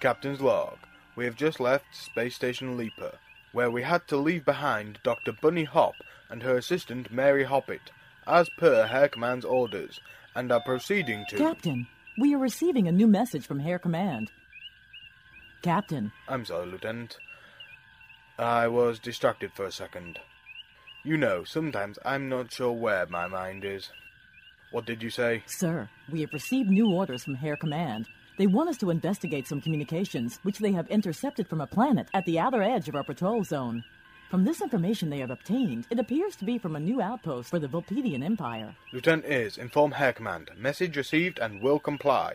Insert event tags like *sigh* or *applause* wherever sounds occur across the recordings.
Captain's log. We have just left Space Station Leaper, where we had to leave behind Dr. Bunny Hop and her assistant Mary Hoppet, as per Hare Command's orders, and are proceeding to. Captain, we are receiving a new message from Hare Command. Captain, I'm sorry, Lieutenant. I was distracted for a second. You know, sometimes I'm not sure where my mind is. What did you say? sir, we have received new orders from Hare Command. They want us to investigate some communications which they have intercepted from a planet at the outer edge of our patrol zone. From this information they have obtained, it appears to be from a new outpost for the Volpedian Empire. Lieutenant is inform Hare Command. Message received and will comply.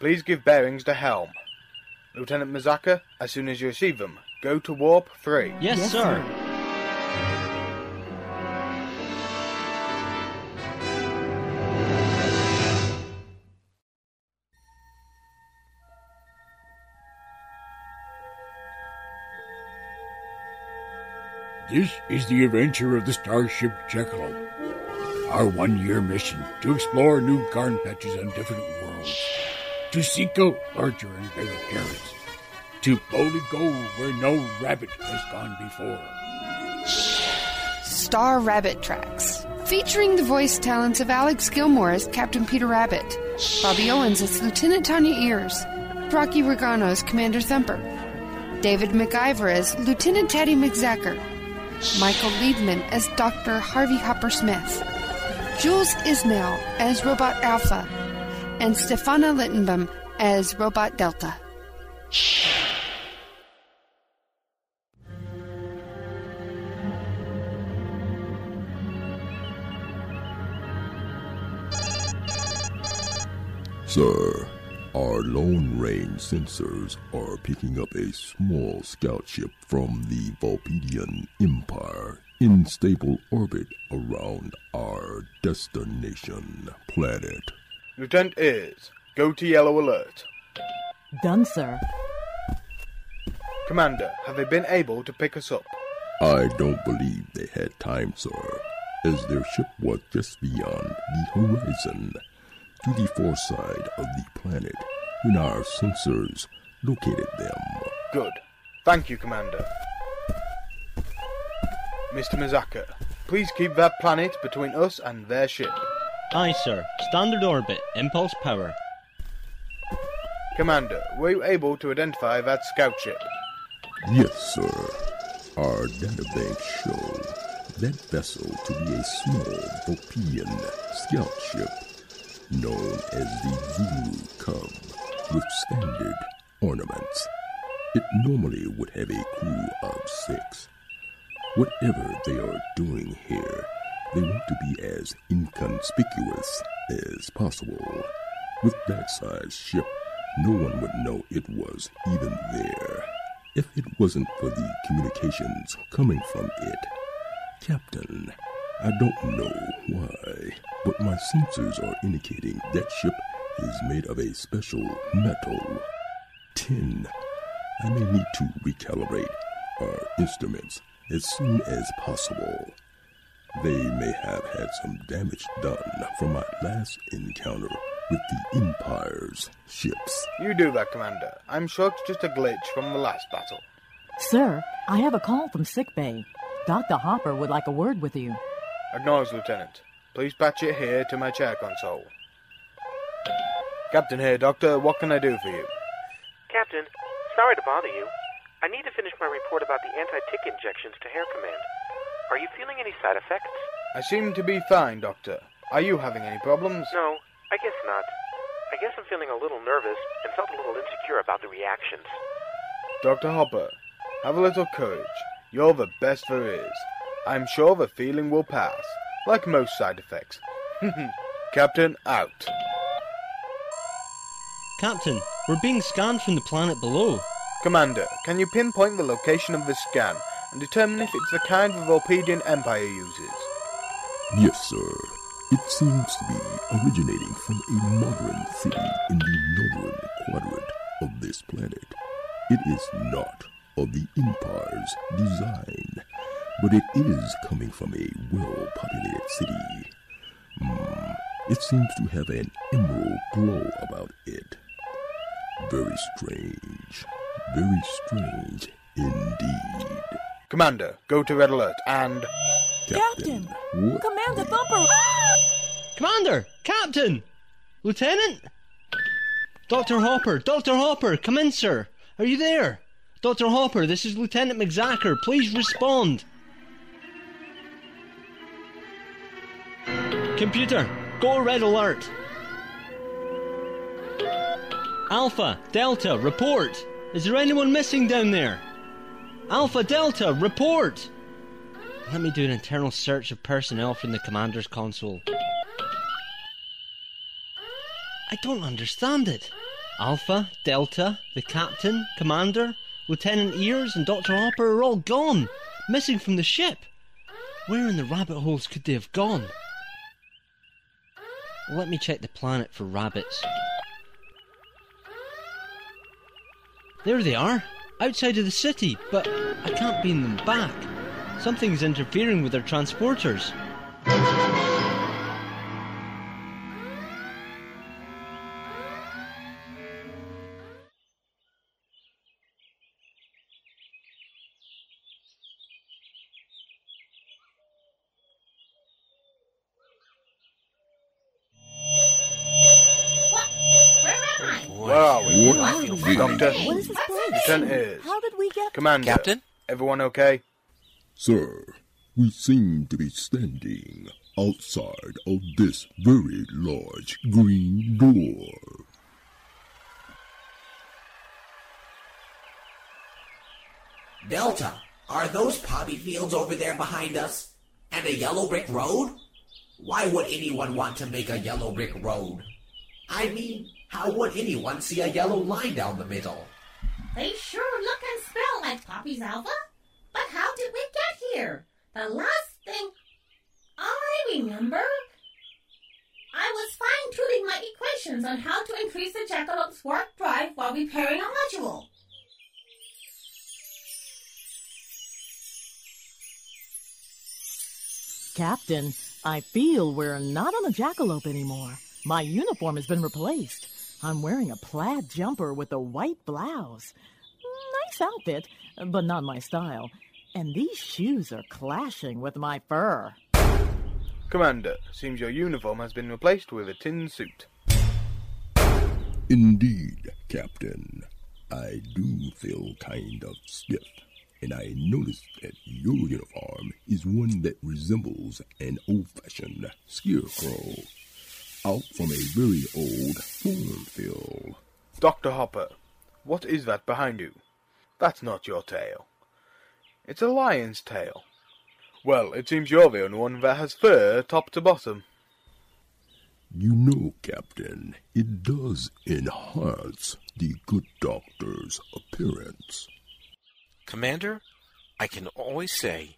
Please give bearings to helm. Lieutenant McZacker, as soon as you receive them, go to warp 3. Yes, Yes, sir. sir. This is the adventure of the Starship Jekyll. Our one year mission to explore new garden patches on different worlds, to seek out larger and bigger carrots, to boldly go where no rabbit has gone before. Star Rabbit Tracks, featuring the voice talents of Alex Gilmore as Captain Peter Rabbit, Bobby Owens as Lieutenant Tanya Ears, Rocky Regano as Commander Thumper, David McIver as Lieutenant Teddy McZacker, Michael Liebman as Dr. Harvey Hopper Smith, Jules Ismail as Robot Alpha, and Stefana Littenbaum as Robot Delta. Sir, our long range sensors are picking up a small scout ship from the Volpedian Empire in stable orbit around our destination planet. Lieutenant is go to yellow alert. Done, sir. Commander, have they been able to pick us up? I don't believe they had time, sir, as their ship was just beyond the horizon to the far side of the planet when our sensors located them. Good. Thank you, Commander. Mr. McZacker, please keep that planet between us and their ship. Aye, sir. Standard orbit, impulse power. Commander, were you able to identify that scout ship? Yes, sir. Our databanks show that vessel to be a small Volpian scout ship known as the Zulu Cub with standard ornaments. It normally would have a crew of six. Whatever they are doing here, they want to be as inconspicuous as possible. With that size ship, no one would know it was even there if it wasn't for the communications coming from it. Captain, I don't know why, but my sensors are indicating that ship is made of a special metal. Tin. I may need to recalibrate our instruments as soon as possible. They may have had some damage done from my last encounter with the Empire's ships. You do that, Commander. I'm sure it's just a glitch from the last battle. Sir, I have a call from sickbay. Dr. Hopper would like a word with you. Acknowledge, Lieutenant. Please patch it here to my chair console. Captain here, Doctor. What can I do for you? Captain, sorry to bother you. I need to finish my report about the anti-tick injections to Hare Command. Are you feeling any side effects? I seem to be fine, Doctor. Are you having any problems? No, I guess not. I guess I'm feeling a little nervous and felt a little insecure about the reactions. Dr. Hopper, have a little courage. You're the best there is. I'm sure the feeling will pass, like most side effects. *laughs* Captain, out. Captain, we're being scanned from the planet below. Commander, can you pinpoint the location of this scan and determine if it's the kind the Volpedian Empire uses? Yes, sir. It seems to be originating from a modern city in the northern quadrant of this planet. It is not of the Empire's design, but it is coming from a well-populated city. Hmm, it seems to have an emerald glow about it. Very strange. Very strange indeed. Commander, go to red alert and. Captain! What Commander the- Thumper! Commander! Captain! Lieutenant! Dr. Hopper! Dr. Hopper! Come in, sir! Are you there? Dr. Hopper, this is Lieutenant McZacker. Please respond. Computer, go red alert. Alpha, Delta, report. Is there anyone missing down there? Alpha, Delta, report. Let me do an internal search of personnel from the commander's console. I don't understand it. Alpha, Delta, the captain, commander, Lieutenant Ears, and Dr. Hopper are all gone, missing from the ship. Where in the rabbit holes could they have gone? Let me check the planet for rabbits. There they are, outside of the city, but I can't beam them back. Something's interfering with their transporters. Where are we? What I feel very Doctor, What is this place? Lieutenant Ears, How did we get Commander. Captain? Everyone okay? Sir, we seem to be standing outside of this very large green door. Delta, are those poppy fields over there behind us? And a yellow brick road? Why would anyone want to make a yellow brick road? I mean, how would anyone see a yellow line down the middle? They sure look and smell like poppies, Alpha. But how did we get here? The last thing I remember, I was fine-tuning my equations on how to increase the jackalope's warp drive while repairing a module. Captain, I feel we're not on the jackalope anymore. My uniform has been replaced. I'm wearing a plaid jumper with a white blouse. Nice outfit, but not my style. And these shoes are clashing with my fur. Commander, seems your uniform has been replaced with a tin suit. Indeed, Captain. I do feel kind of stiff, and I noticed that your uniform is one that resembles an old-fashioned scarecrow out from a very old cornfield. Dr. Hopper, what is that behind you? That's not your tail. It's a lion's tail. Well, it seems you're the only one that has fur top to bottom. You know, Captain, it does enhance the good doctor's appearance. Commander, I can always say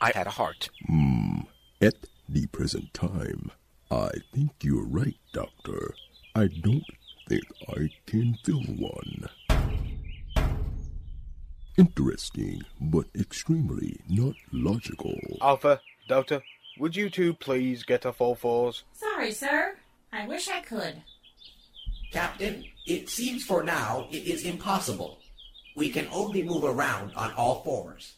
I had a heart. Hmm. At the present time, I think you're right, Doctor. I don't think I can fill one. Interesting, but extremely not logical. Alpha, Delta, would you two please get off all fours? Sorry, sir. I wish I could. Captain, it seems for now it is impossible. We can only move around on all fours.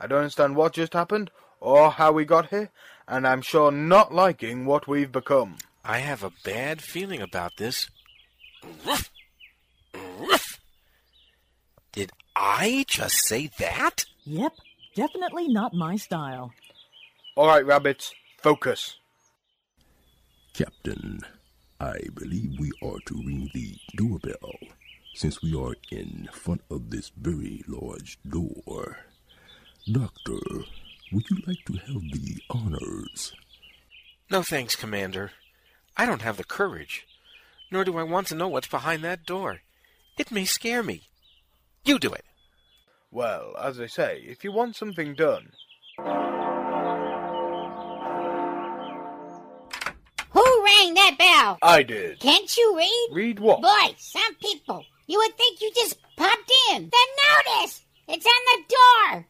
I don't understand what just happened or how we got here, and I'm sure not liking what we've become. I have a bad feeling about this. Ruff! Ruff! Did I just say that? Yep, definitely not my style. All right, rabbits, focus. Captain, I believe we are to ring the doorbell, since we are in front of this very large door. Doctor, would you like to have the honors? No thanks, Commander. I don't have the courage. Nor do I want to know what's behind that door. It may scare me. You do it. Well, as I say, if you want something done, Who rang that bell? I did. Can't you read? Read what? Boy, some people. You would think you just popped in. The notice! It's on the door!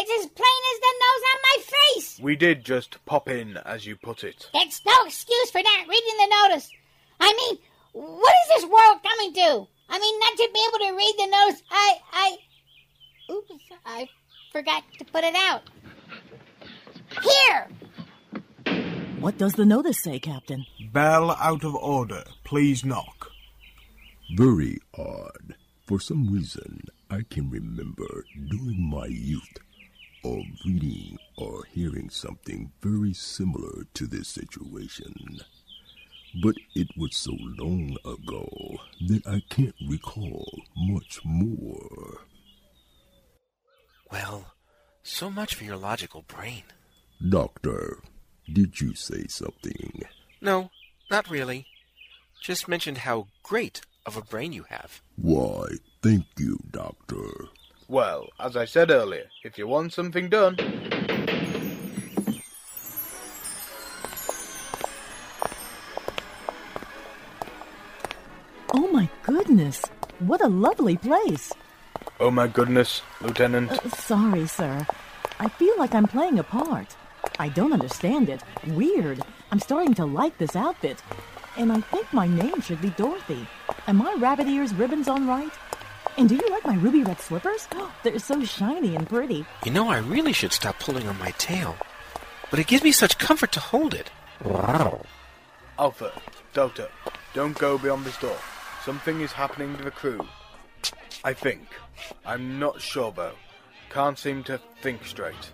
It's as plain as the nose on my face! We did just pop in, as you put it. That's no excuse for not reading the notice. I mean, What is this world coming to? I mean, not to be able to read the notice. I, I. Oops, I forgot to put it out. Here! What does the notice say, Captain? Bell out of order. Please knock. Very odd. For some reason, I can remember during my youth of reading or hearing something very similar to this situation. But it was so long ago that I can't recall much more. Well, so much for your logical brain. Doctor, did you say something? No, not really. Just mentioned how great of a brain you have. Why, thank you, Doctor. Well, as I said earlier, if you want something done. Oh my goodness! What a lovely place! Oh my goodness, Lieutenant. Uh, sorry, sir. I feel like I'm playing a part. I don't understand it. Weird. I'm starting to like this outfit. And I think my name should be Dorothy. Am I rabbit ears ribbons on right? And do you like my ruby red slippers? Oh, *gasps* They're so shiny and pretty. You know, I really should stop pulling on my tail. But it gives me such comfort to hold it. Wow. Alpha, Delta, don't go beyond this door. Something is happening to the crew. I think. I'm not sure, though. Can't seem to think straight.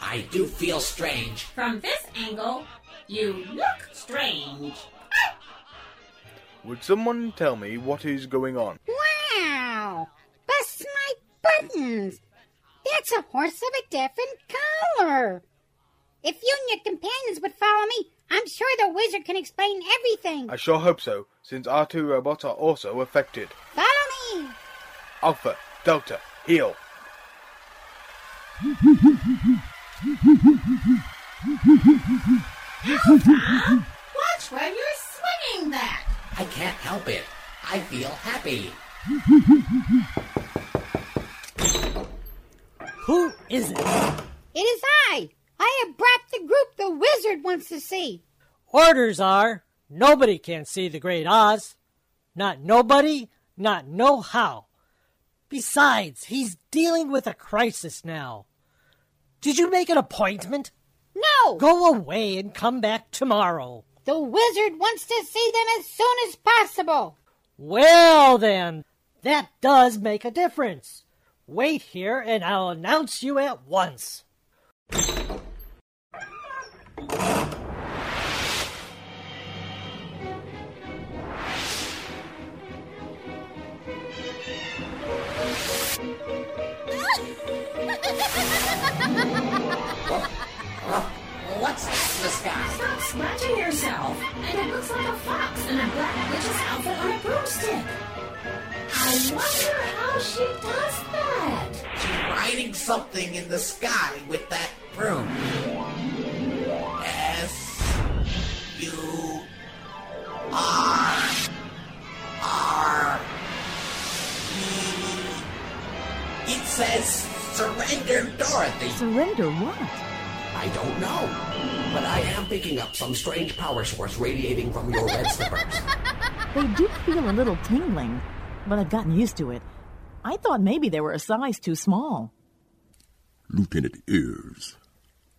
I do feel strange. From this angle, you look strange. Would someone tell me what is going on? Wow! Bust my buttons! That's a horse of a different color! If you and your companions would follow me, I'm sure the wizard can explain everything. I sure hope so, since our two robots are also affected. Follow me! Alpha, Delta, heal. Alpha, watch where you're swinging that. I can't help it. I feel happy. Who is it? It is I. I have brought the group the wizard wants to see. Orders are nobody can see the Great Oz. Not nobody, not no how. Besides, he's dealing with a crisis now. Did you make an appointment? No! Go away and come back tomorrow. The wizard wants to see them as soon as possible. Well, then, that does make a difference. Wait here and I'll announce you at once. *laughs* What's in the sky? Stop scratching yourself. And it looks like a fox in a black witch's outfit on a broomstick. I wonder how she does that. She's riding something in the sky with that broom. S U R R E. It says surrender, Dorothy. Surrender what? I don't know. But I am picking up some strange power source radiating from your red slippers. *laughs* They do feel a little tingling, but I've gotten used to it. I thought maybe they were a size too small. Lieutenant Ears,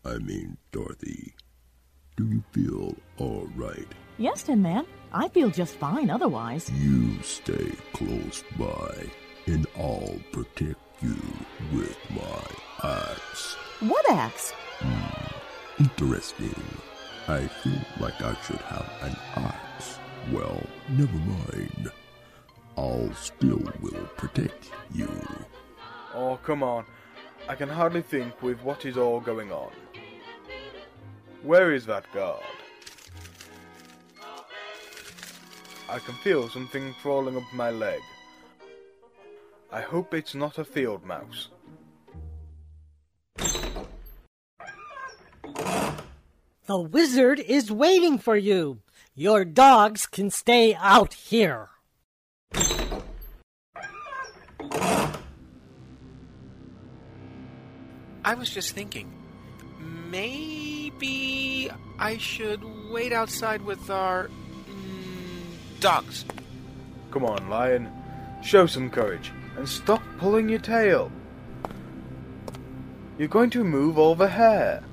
I mean Dorothy, do you feel all right? Yes, Tin Man. I feel just fine otherwise. You stay close by, and I'll protect you with my axe. What axe? Hmm. Interesting. I feel like I should have an axe. Well, never mind. I'll still will protect you. Oh, come on. I can hardly think with what is all going on. Where is that guard? I can feel something crawling up my leg. I hope it's not a field mouse. The wizard is waiting for you. Your dogs can stay out here. I was just thinking, maybe I should wait outside with our mm, dogs. Come on, Lion. Show some courage and stop pulling your tail. You're going to move all the hair.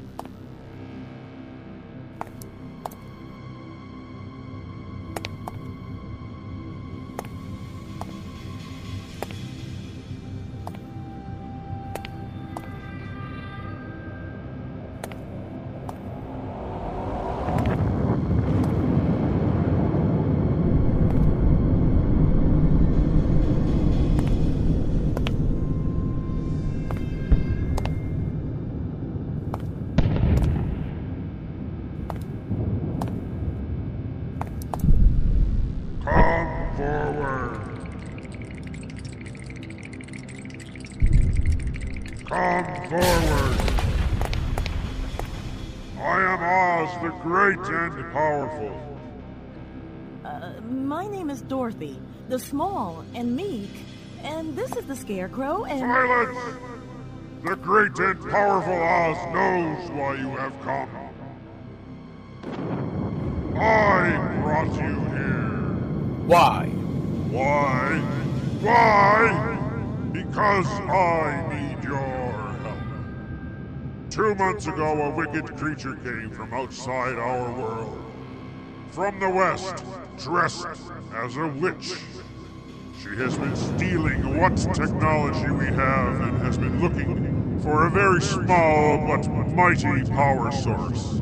Powerful. Uh, my name is Dorothy, the small and meek, and this is the Scarecrow and. Silence! The great and powerful Oz knows why you have come. I brought you here. Why? Why? Why? Because I need your help. Two months ago, a wicked creature came from outside our world. From the west, dressed as a witch. She has been stealing what technology we have and has been looking for a very small but mighty power source.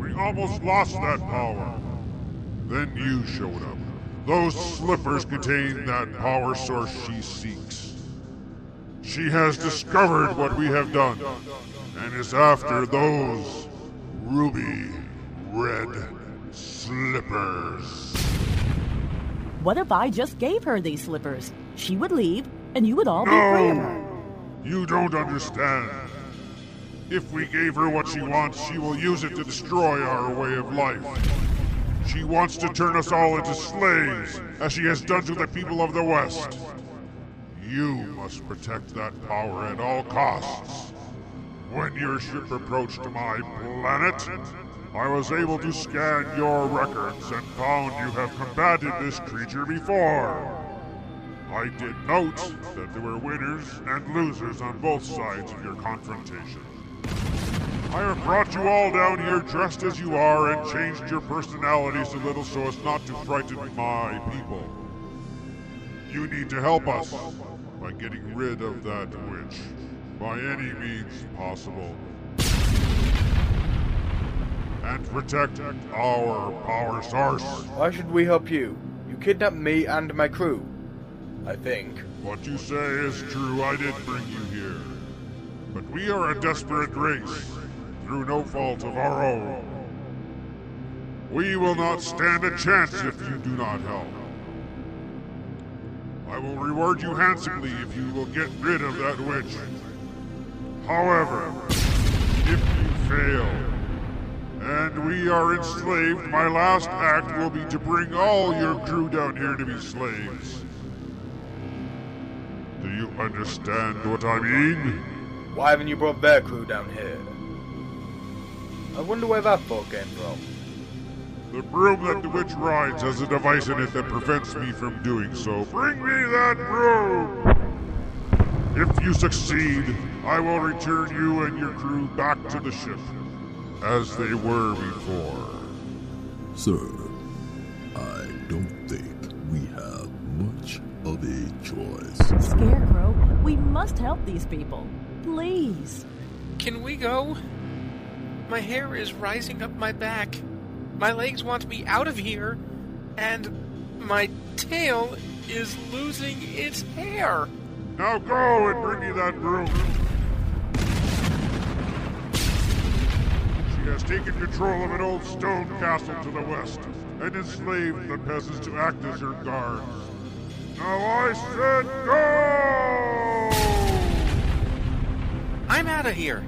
We almost lost that power. Then you showed up. Those slippers contain that power source she seeks. She has discovered what we have done and is after those ruby red slippers. What if I just gave her these slippers? She would leave, and you would all be free of her. No! You don't understand. If we gave her what she wants, she will use it to destroy our way of life. She wants to turn us all into slaves, as she has done to the people of the West. You must protect that power at all costs. When your ship approached my planet, I was able to scan your records and found you have combated this creature before. I did note that there were winners and losers on both sides of your confrontation. I have brought you all down here dressed as you are and changed your personalities a little so as not to frighten my people. You need to help us by getting rid of that witch by any means possible. And protect our power source. Why should we help you? You kidnapped me and my crew. I think. What you say is true, I did bring you here. But we are a desperate race, through no fault of our own. We will not stand a chance if you do not help. I will reward you handsomely if you will get rid of that witch. However, if you fail, and we are enslaved, my last act will be to bring all your crew down here to be slaves. Do you understand what I mean? Why haven't you brought their crew down here? I wonder where that thought came from. The broom that the witch rides has a device in it that prevents me from doing so. Bring me that broom! If you succeed, I will return you and your crew back to the ship, as they were before. Sir, I don't think we have much of a choice. Scarecrow, we must help these people. Please. Can we go? My hair is rising up my back. My legs want me out of here. And my tail is losing its hair. Now go and bring me that broom. Has taken control of an old stone castle to the west and enslaved the peasants to act as your guards. Now I said go! I'm out of here.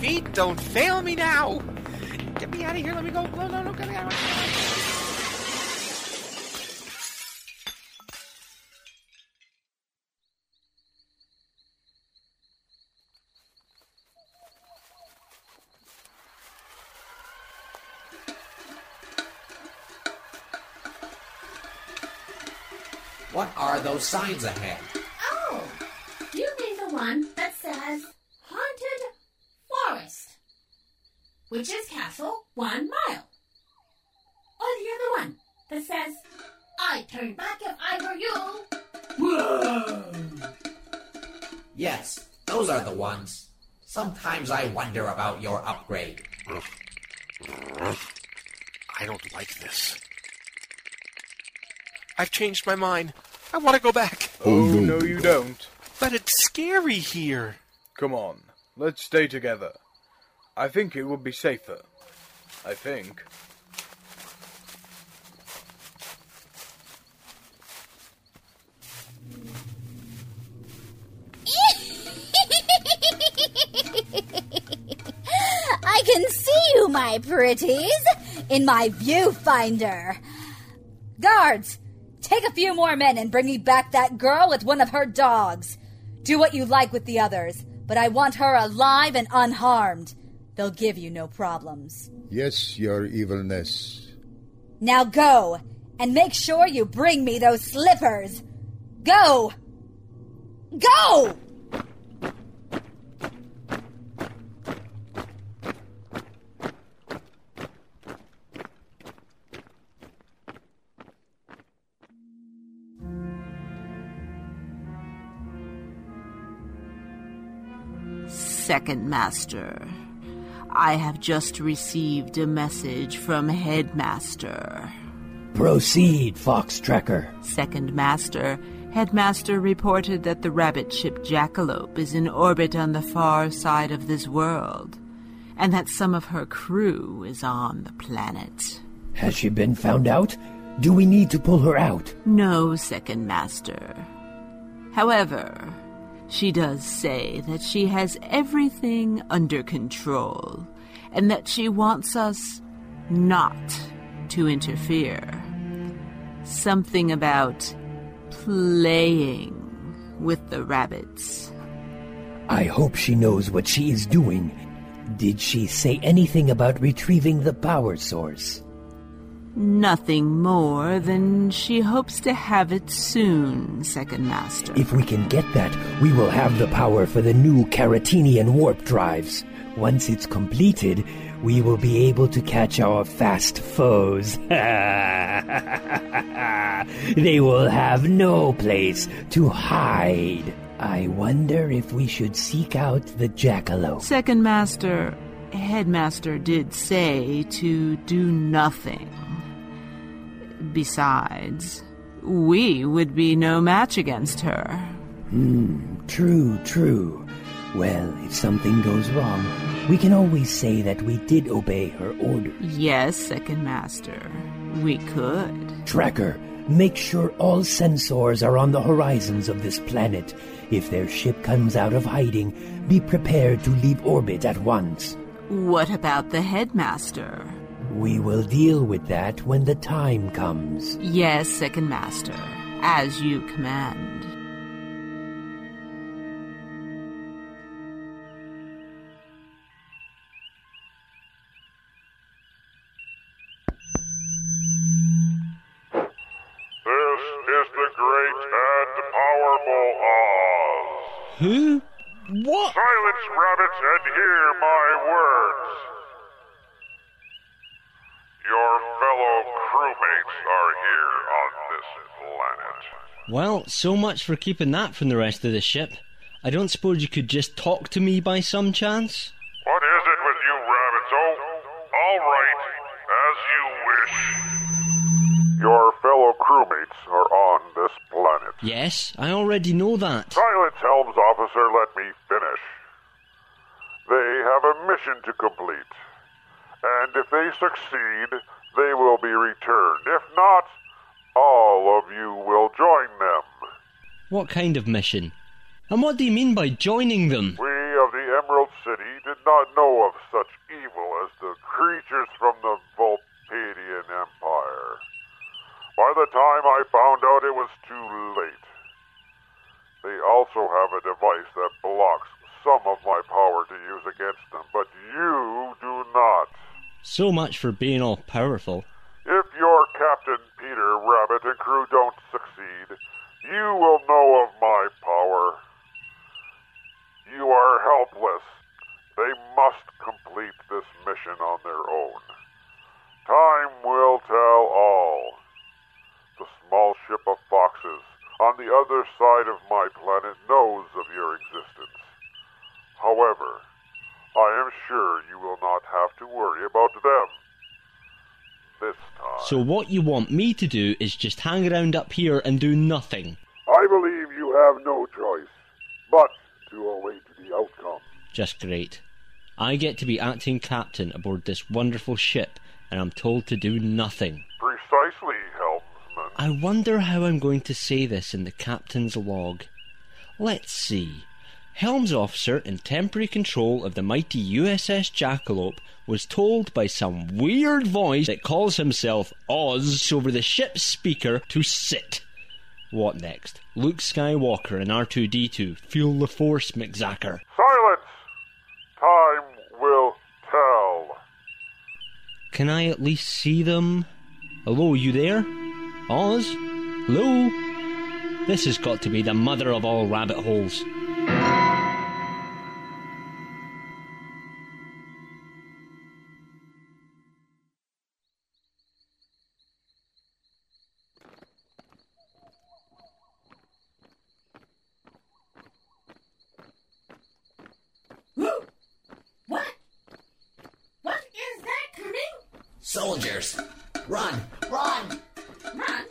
Feet don't fail me now. Get me out of here. Let me go. No, no, no. Get me out. What signs ahead? Oh, you mean the one that says Haunted Forest, which is castle one mile. Or the other one that says, I turn back if I were you. Whoa! Yes, those are the ones. Sometimes I wonder about your upgrade. I don't like this. I've changed my mind. I want to go back. Oh, oh no, you don't. But it's scary here. Come on, let's stay together. I think it would be safer. I think. *laughs* I can see you, my pretties, in my viewfinder. Guards, take a few more men and bring me back that girl with one of her dogs. Do what you like with the others, but I want her alive and unharmed. They'll give you no problems. Yes, your evilness. Now go, and make sure you bring me those slippers. Go! Go! Second Master, I have just received a message from Headmaster. Proceed, Fox Tracker. Second Master, Headmaster reported that the rabbit ship Jackalope is in orbit on the far side of this world, and that some of her crew is on the planet. Has she been found out? Do we need to pull her out? No, Second Master. However, she does say that she has everything under control, and that she wants us not to interfere. Something about playing with the rabbits. I hope she knows what she is doing. Did she say anything about retrieving the power source? Nothing more than she hopes to have it soon, Second Master. If we can get that, we will have the power for the new Caratinian warp drives. Once it's completed, we will be able to catch our fast foes. *laughs* they will have no place to hide. I wonder if we should seek out the jackalope. Second Master, Headmaster did say to do nothing. Besides, we would be no match against her. Hmm, true, true. Well, if something goes wrong, we can always say that we did obey her orders. Yes, Second Master, we could. Tracker, make sure all sensors are on the horizons of this planet. If their ship comes out of hiding, be prepared to leave orbit at once. What about the Headmaster? We will deal with that when the time comes. Yes, Second Master, as you command. Well, so much for keeping that from the rest of the ship. I don't suppose you could just talk to me by some chance? What is it with you rabbits? Oh, all right, as you wish. Your fellow crewmates are on this planet. Yes, I already know that. Silence, Helms officer, let me finish. They have a mission to complete. And if they succeed, they will be returned. If not, all of you will join them. What kind of mission? And what do you mean by joining them? We of the Emerald City did not know of such evil as the creatures from the Volpedian Empire. By the time I found out it was too late. They also have a device that blocks some of my power to use against them, but you do not. So much for being all powerful. Captain Peter Rabbit and crew don't succeed, You will know of my power. You are helpless. They must complete this mission on their own. Time will tell all. The small ship of foxes on the other side of my planet knows of your existence. However, I am sure you will not have to worry about them. This time. So what you want me to do is just hang around up here and do nothing. I believe you have no choice but to await the outcome. Just great. I get to be acting captain aboard this wonderful ship, and I'm told to do nothing. Precisely, helmsman. I wonder how I'm going to say this in the captain's log. Let's see. Helms officer in temporary control of the mighty USS Jackalope was told by some weird voice that calls himself Oz over the ship's speaker to sit. What next? Luke Skywalker and R2D2 feel the force, McZacker. Silence! Time will tell. Can I at least see them? Hello, you there? Oz? Hello? This has got to be the mother of all rabbit holes. Soldiers, run, run! Run?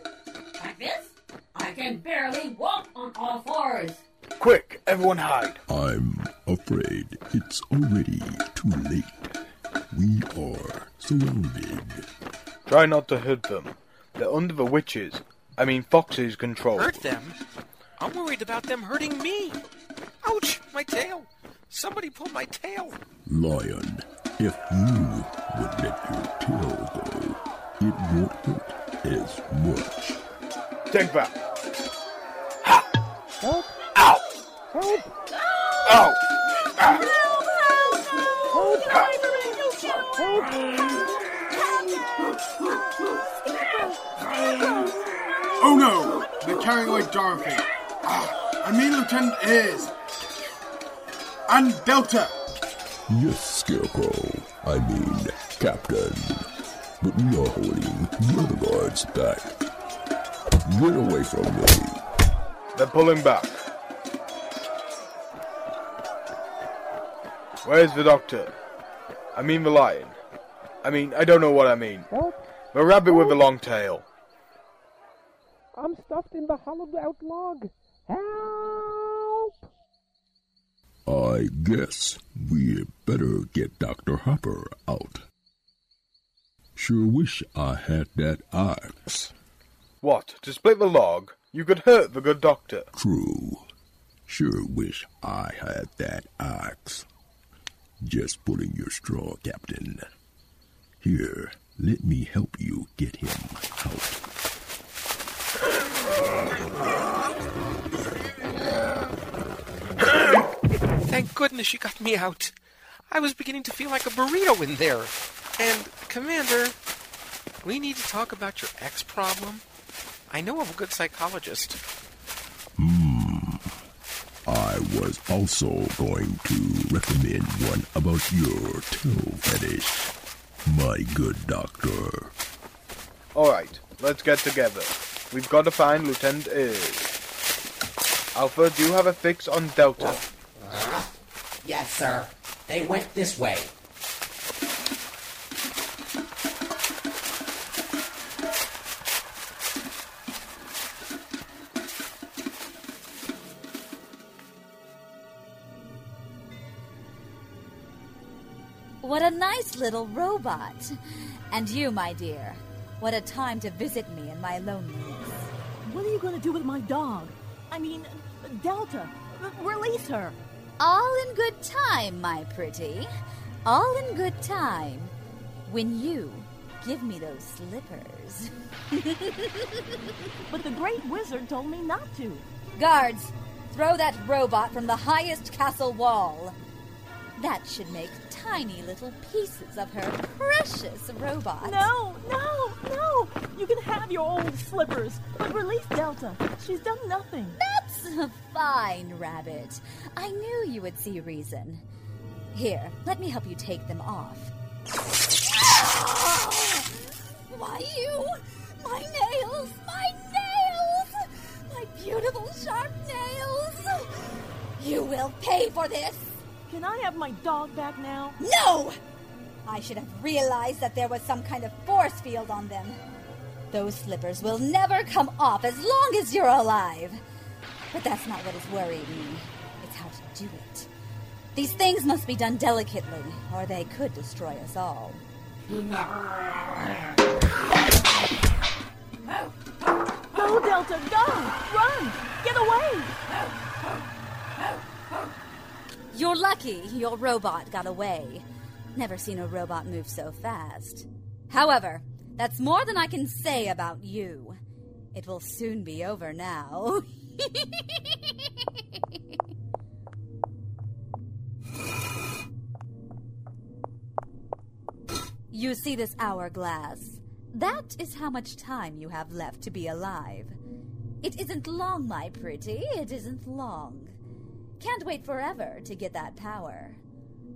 Like this? I can barely walk on all fours. Quick, everyone hide. I'm afraid it's already too late. We are surrounded. Try not to hurt them. They're under the witches. I mean, Fox's control. Hurt them? I'm worried about them hurting me. Ouch, my tail. Somebody pull my tail. Lion, if you would let your tail go, it won't hurt as much. Take that. Help! Ow! Help! Ow! Oh no! They're carrying away Dorothy. Ah, I mean Lieutenant Ayres. And Delta. Yes, Scarecrow. I mean, Captain. But we are holding the other guards back. Get away from me. They're pulling back. Where's the doctor? I mean the lion. I mean, I don't know what I mean. Help! The rabbit with the long tail. I'm stuffed in the hollowed out log. Help! I guess we better get Dr. Hopper out. Sure wish I had that axe. What, to split the log? You could hurt the good doctor. True. Sure wish I had that axe. Just pulling your straw, Captain. Here, let me help you get him out. Thank goodness you got me out. I was beginning to feel like a burrito in there. And, Commander, we need to talk about your ex problem. I know of a good psychologist. Hmm. I was also going to recommend one about your toe fetish. My good doctor. Alright, let's get together. We've got to find Lieutenant Ayres. Alpha, do you have a fix on Delta? Yes, sir. They went this way. Little robot. And you, my dear, what a time to visit me in my loneliness. What are you going to do with my dog? I mean, Delta. Release her. All in good time, my pretty. All in good time. When you give me those slippers. *laughs* But the great wizard told me not to. Guards, throw that robot from the highest castle wall. That should make tiny little pieces of her precious robot. No, no, no! You can have your old slippers, but release Delta. She's done nothing. That's fine, Rabbit. I knew you would see reason. Here, let me help you take them off. Why you? My nails! My nails! My beautiful sharp nails! You will pay for this! Can I have my dog back now? No! I should have realized that there was some kind of force field on them. Those slippers will never come off as long as you're alive. But that's not what is worrying me. It's how to do it. These things must be done delicately, or they could destroy us all. Go, Delta, go! Run! Get away! You're lucky your robot got away. Never seen a robot move so fast. However, that's more than I can say about you. It will soon be over now. *laughs* you see this hourglass? That is how much time you have left to be alive. It isn't long, my pretty. It isn't long. Can't wait forever to get that power.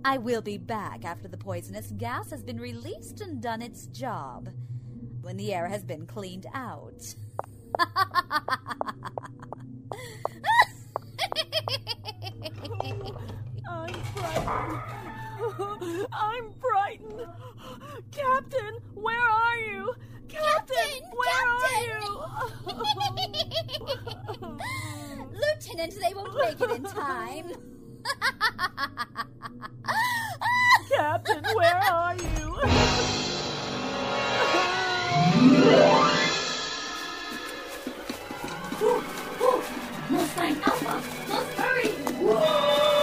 I will be back after the poisonous gas has been released and done its job. When the air has been cleaned out. I'm frightened. I'm frightened. Captain, where are you? Captain, where are you? *laughs* Lieutenant, they won't make it in time. Captain, where are you? Mustang Alpha, let's hurry! Look,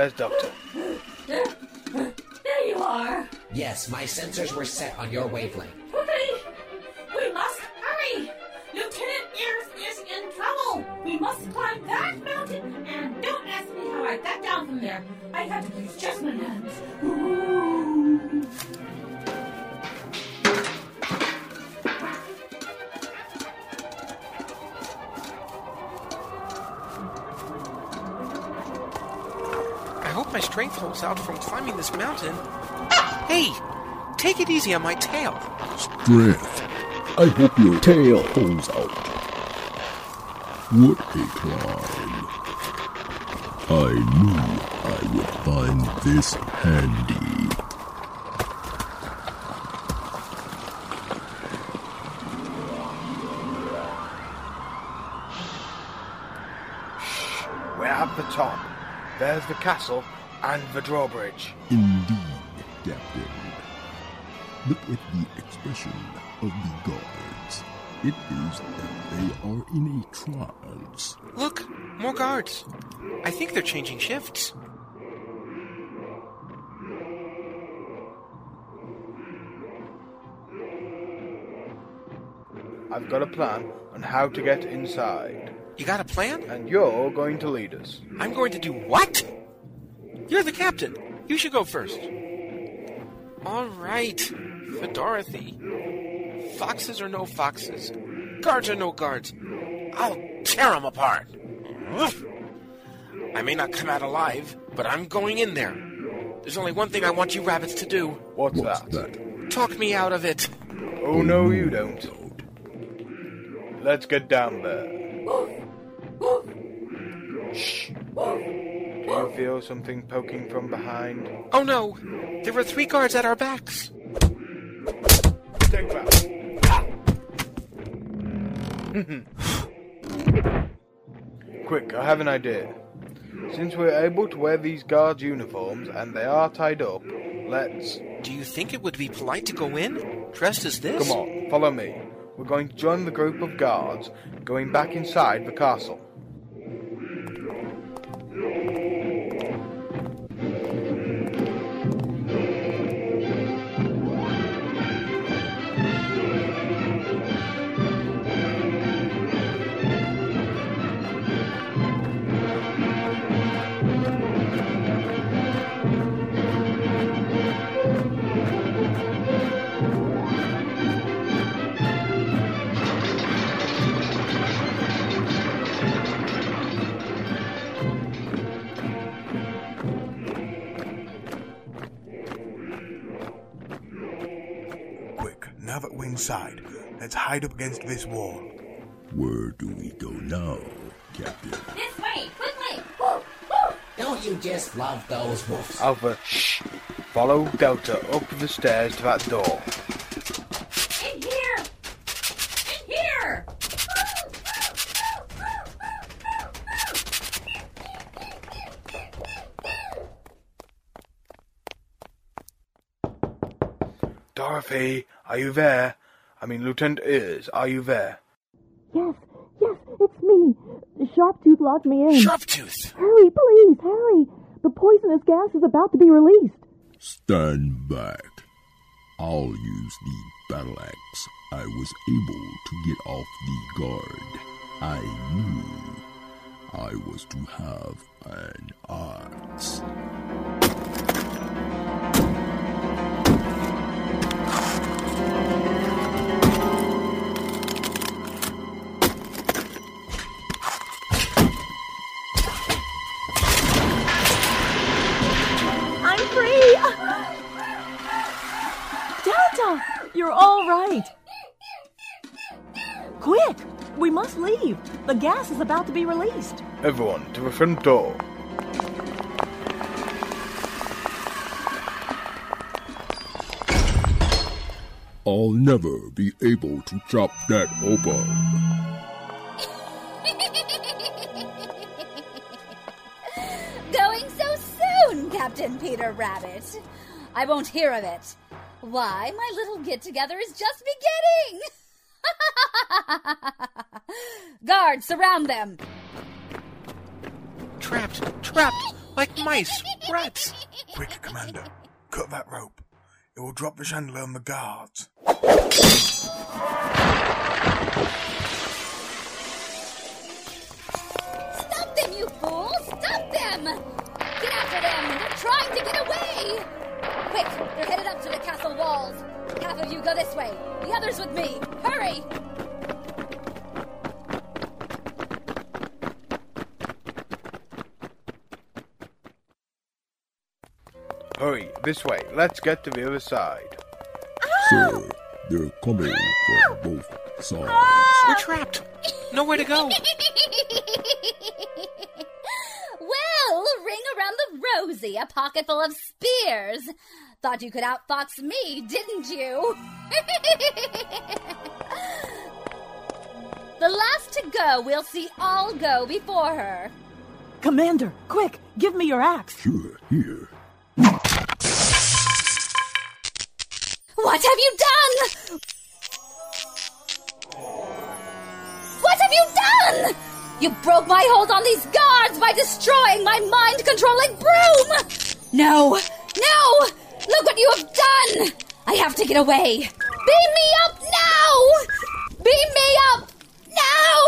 there's Doctor. There, there you are. Yes, my sensors were set on your wavelength. Quickly! We must hurry! Lieutenant Ears is in trouble! We must climb that mountain, and don't ask me how I got down from there. I had to use just my hands. Hope my strength holds out from climbing this mountain. Hey, take it easy on my tail. Strength. I hope your tail holds out. What a climb. I knew I would find this handy. We're at the top. There's the castle and the drawbridge. Indeed, Captain. Look at the expression of the guards. It is that they are in a trance. Look, more guards. I think they're changing shifts. I've got a plan on how to get inside. You got a plan? And you're going to lead us. I'm going to do what? You're the captain. You should go first. All right, for Dorothy. Foxes or no foxes, guards or no guards, I'll tear 'em apart. Woof. I may not come out alive, but I'm going in there. There's only one thing I want you rabbits to do. What's, What's that? that? Talk me out of it. Oh, no, you don't. Let's get down there. Shh. Do you feel something poking from behind? Oh no, there were three guards at our backs. Take that. *laughs* Quick, I have an idea. Since we're able to wear these guards' uniforms and they are tied up, let's. Do you think it would be polite to go in, dressed as this? Come on, follow me. We're going to join the group of guards going back inside the castle. Let's hide up against this wall. Where do we go now, Captain? This way, quickly! Don't you just love those woofs? Alpha, shh. Follow Delta up the stairs to that door. In here! In here! Dorothy, are you there? I mean, Lieutenant Ears, are you there? Yes, yes, it's me. Sharptooth locked me in. Sharptooth! Hurry, please, hurry! The poisonous gas is about to be released. Stand back. I'll use the battle axe. I was able to get off the guard. I knew I was to have an axe. Delta! You're all right. Quick! We must leave. The gas is about to be released. Everyone, to the front door. I'll never be able to chop that open. Soon, Captain Peter Rabbit. I won't hear of it. Why, my little get together is just beginning. *laughs* Guards, surround them. Trapped, trapped, like mice, rats. Quick, Commander. Cut that rope. It will drop the chandelier on the guards. Stop them, you fools! Stop them! Get after them! They're trying to get away! Quick, they're headed up to the castle walls. Half of you go this way. The others with me. Hurry! Hurry, this way. Let's get to the other side. Sir, they're coming from both sides. We're trapped. Nowhere to go. *laughs* the a pocket full of spears. Thought you could outfox me, didn't you? *laughs* the last to go will see all go before her. Commander, quick, give me your axe. Sure, here. What have you done? What have you done? You broke my hold on these guards by destroying my mind controlling broom! No! No! Look what you have done! I have to get away! Beam me up now! Beam me up now!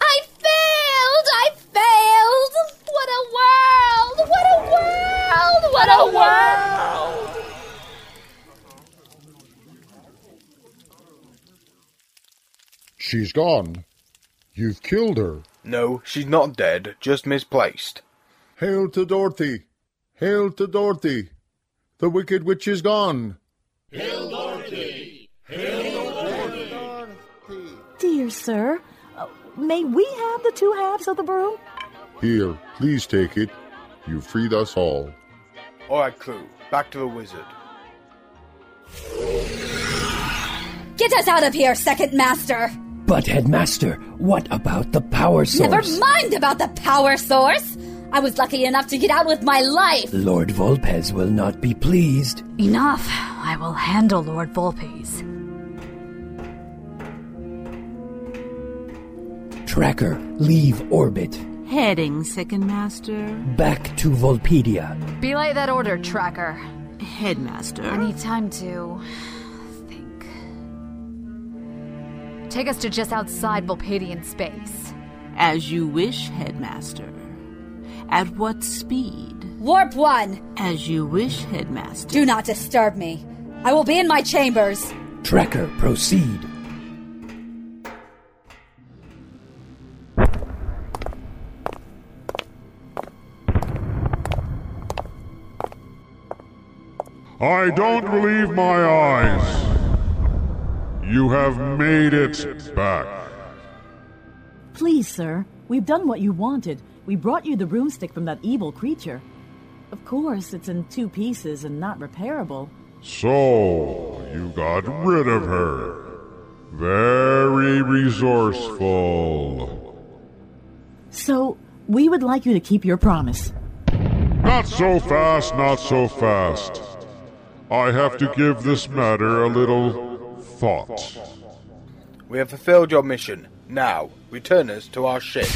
I failed! I failed! What a world! What a world! What a world! She's gone. You've killed her. No, she's not dead, just misplaced. Hail to Dorothy! Hail to Dorothy! The Wicked Witch is gone. Hail Dorothy! Hail, Hail Dorothy! Dorothy! Dear sir, uh, may we have the two halves of the broom? Here, please take it. You freed us all. Alright, crew, back to the wizard. Get us out of here, second master! But, Headmaster, what about the power source? Never mind about the power source! I was lucky enough to get out with my life! Lord Volpez will not be pleased. Enough. I will handle Lord Volpes. Tracker, leave orbit. Heading, Second Master. Back to Volpedia. Belay that order, Tracker. Headmaster. I need time to Take us to just outside Volpedian space. As you wish, Headmaster. At what speed? Warp one! As you wish, Headmaster. Do not disturb me. I will be in my chambers. Tracker, proceed. I don't believe my eyes. You have made it back. Please, sir, we've done what you wanted. We brought you the broomstick from that evil creature. Of course, it's in two pieces and not repairable. So, you got rid of her. Very resourceful. So, we would like you to keep your promise. Not so fast, not so fast. I have to give this matter a little thought. We have fulfilled your mission. Now, return us to our ship.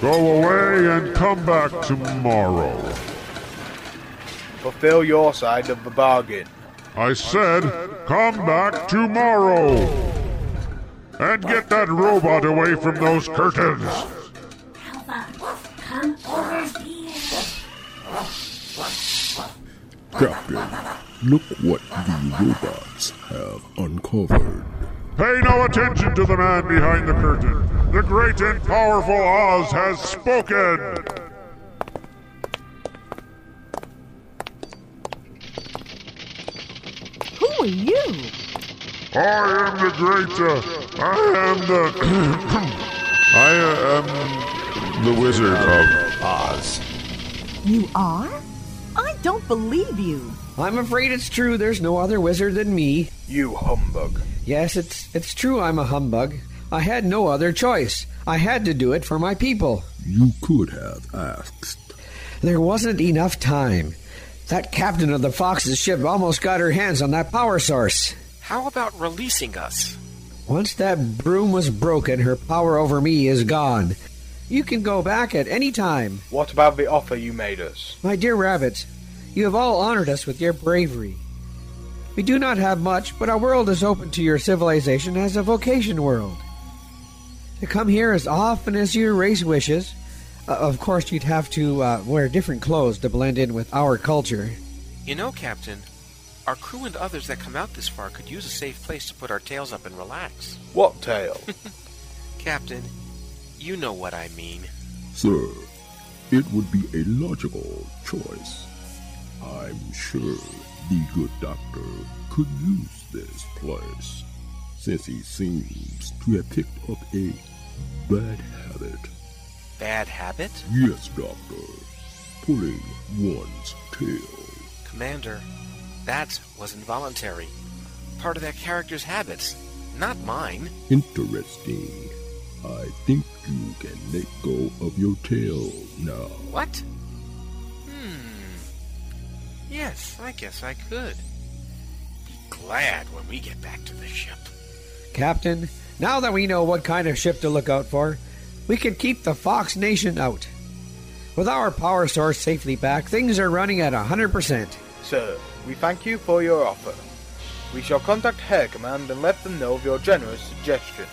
Go away and come back tomorrow. Fulfill your side of the bargain. I said, come back tomorrow. And get that robot away from those curtains. Alpha, come over here. Captain, look what the robots have uncovered. Pay no attention to the man behind the curtain. The great and powerful Oz has spoken. Who are you? I am the great. Uh, I am the. *clears throat* I uh, am the Wizard of Oz. You are? I don't believe you. I'm afraid it's true. There's no other wizard than me. You humbug. Yes, it's it's true. I'm a humbug. I had no other choice. I had to do it for my people. You could have asked. There wasn't enough time. That captain of the Fox's ship almost got her hands on that power source. How about releasing us? Once that broom was broken, her power over me is gone. You can go back at any time. What about the offer you made us? My dear rabbits, you have all honored us with your bravery. We do not have much, but our world is open to your civilization as a vocation world. To come here as often as your race wishes. Uh, of course, you'd have to uh, wear different clothes to blend in with our culture. You know, Captain, our crew and others that come out this far could use a safe place to put our tails up and relax. What tail? *laughs* Captain, you know what I mean. Sir, it would be a logical choice. I'm sure the good doctor could use this place, since he seems to have picked up a bad habit. Bad habit? Yes, doctor. Pulling one's tail. Commander, that was involuntary. Part of that character's habits, not mine. Interesting. I think you can let go of your tail now. What? Yes, I guess I could. Be glad when we get back to the ship. Captain, now that we know what kind of ship to look out for, we can keep the Fox Nation out. With our power source safely back, things are running at 100%. Sir, we thank you for your offer. We shall contact Hare Command and let them know of your generous suggestion.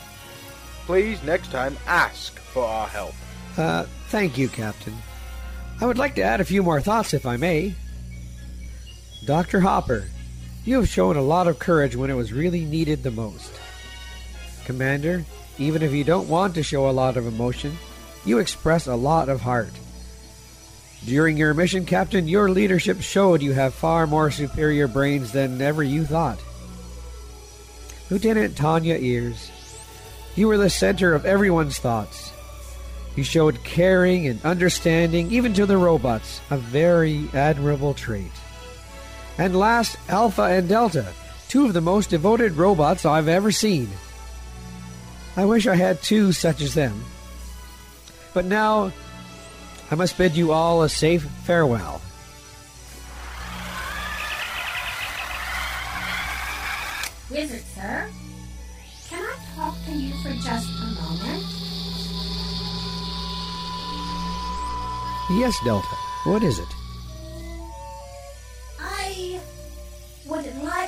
Please, next time, ask for our help. Uh, thank you, Captain. I would like to add a few more thoughts, if I may. Dr. Hopper, you have shown a lot of courage when it was really needed the most. Commander, even if you don't want to show a lot of emotion, you express a lot of heart. During your mission, Captain, your leadership showed you have far more superior brains than ever you thought. Lieutenant Tanya Ears, you were the center of everyone's thoughts. You showed caring and understanding even to the robots, a very admirable trait. And last, Alpha and Delta, two of the most devoted robots I've ever seen. I wish I had two such as them. But now, I must bid you all a safe farewell. Wizard, sir, can I talk to you for just a moment? Yes, Delta. What is it? Would like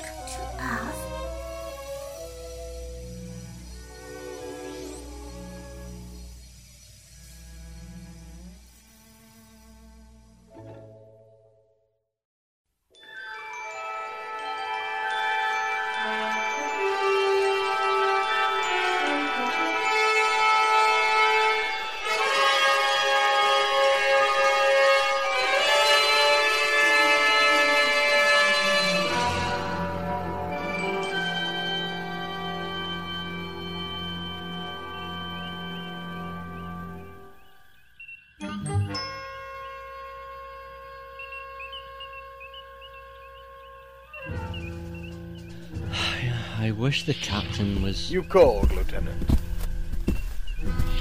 I wish the captain was. You called, Lieutenant.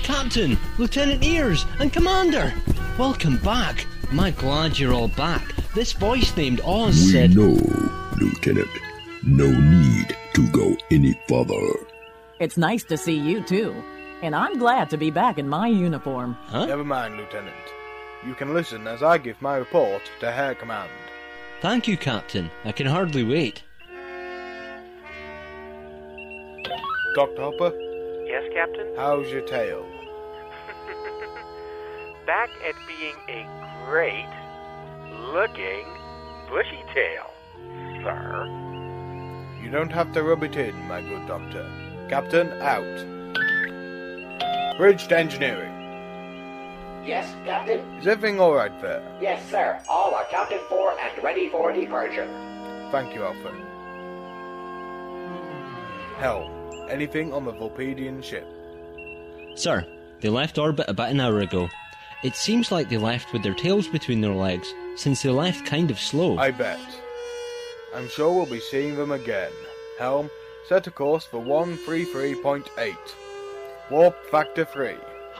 Captain, Lieutenant Ears, and Commander! Welcome back. Am I glad you're all back? This voice named Oz We said. know, Lieutenant. No need to go any further. It's nice to see you, too. And I'm glad to be back in my uniform. Never mind, Lieutenant. You can listen as I give my report to Hare Command. Thank you, Captain. I can hardly wait. Dr. Hopper, Yes, Captain? how's your tail? *laughs* Back at being a great looking bushy tail, sir. You don't have to rub it in, my good doctor. Captain, out. Bridge to engineering. Yes, Captain? Is everything alright there? Yes, sir. All accounted for and ready for departure. Thank you, Alpha. Helm, anything on the Volpedian ship? Sir, they left orbit about an hour ago. It seems like they left with their tails between their legs, since they left kind of slow. I bet. I'm sure we'll be seeing them again. Helm, set a course for 133.8. Warp factor 3.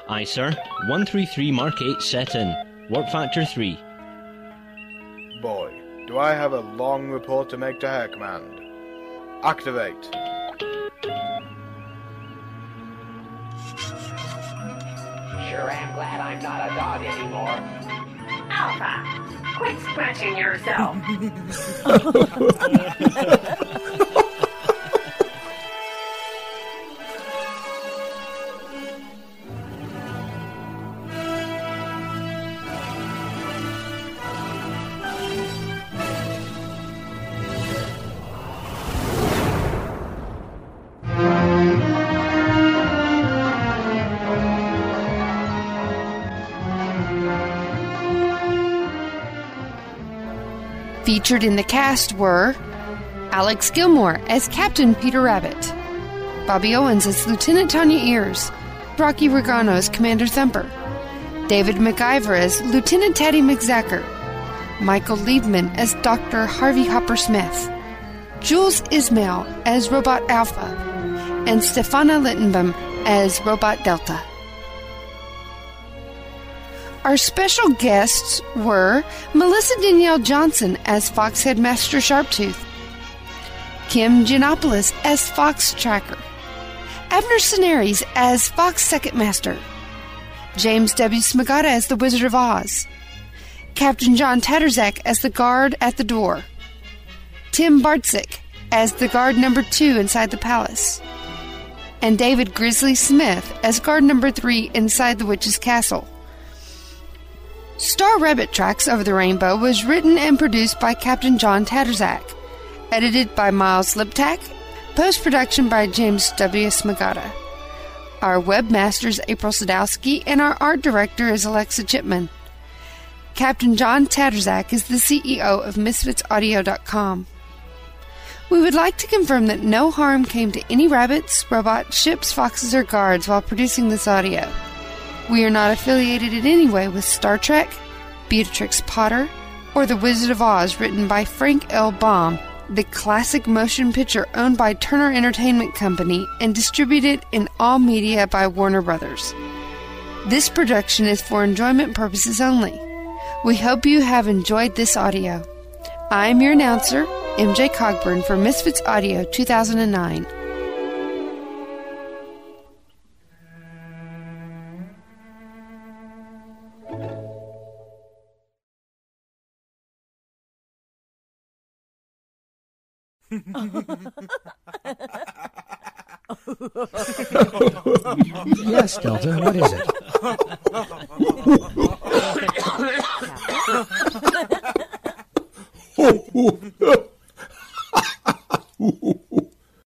Aye, sir. 133 Mark 8 set in. Warp factor 3. Boy, do I have a long report to make to Hare Command. Activate. I'm not a dog anymore. Alpha, quit scratching yourself. *laughs* *laughs* Featured in the cast were Alex Gilmore as Captain Peter Rabbit, Bobby Owens as Lieutenant Tanya Ears, Rocky Regano as Commander Thumper, David McIver as Lieutenant Teddy McZacker, Michael Liebman as Dr. Harvey Hopper Smith, Jules Ismail as Robot Alpha, and Stefana Littenbaum as Robot Delta. Our special guests were Melissa Danielle Johnson as Fox Headmaster Sharptooth, Kim Giannopoulos as Fox Tracker, Abner Senaries as Fox Second Master, James W. Smagata as the Wizard of Oz, Captain John Tatterzak as the guard at the door, Tim Bartzik as the guard number two inside the palace, and David Grizzly Smith as guard number three inside the witch's castle. Star Rabbit Tracks Over the Rainbow was written and produced by Captain John Tatterzak, edited by Miles Liptak, post production by James W. Smagata. Our webmaster is April Sadowski, and our art director is Alexa Chipman. Captain John Tatterzak is the CEO of MisfitsAudio.com. We would like to confirm that no harm came to any rabbits, robots, ships, foxes, or guards while producing this audio. We are not affiliated in any way with Star Trek, Beatrix Potter, or The Wizard of Oz, written by Frank L. Baum, the classic motion picture owned by Turner Entertainment Company and distributed in all media by Warner Brothers. This production is for enjoyment purposes only. We hope you have enjoyed this audio. I am your announcer, MJ Cogburn for Misfits Audio 2009. yes, Delta, what is it? *laughs*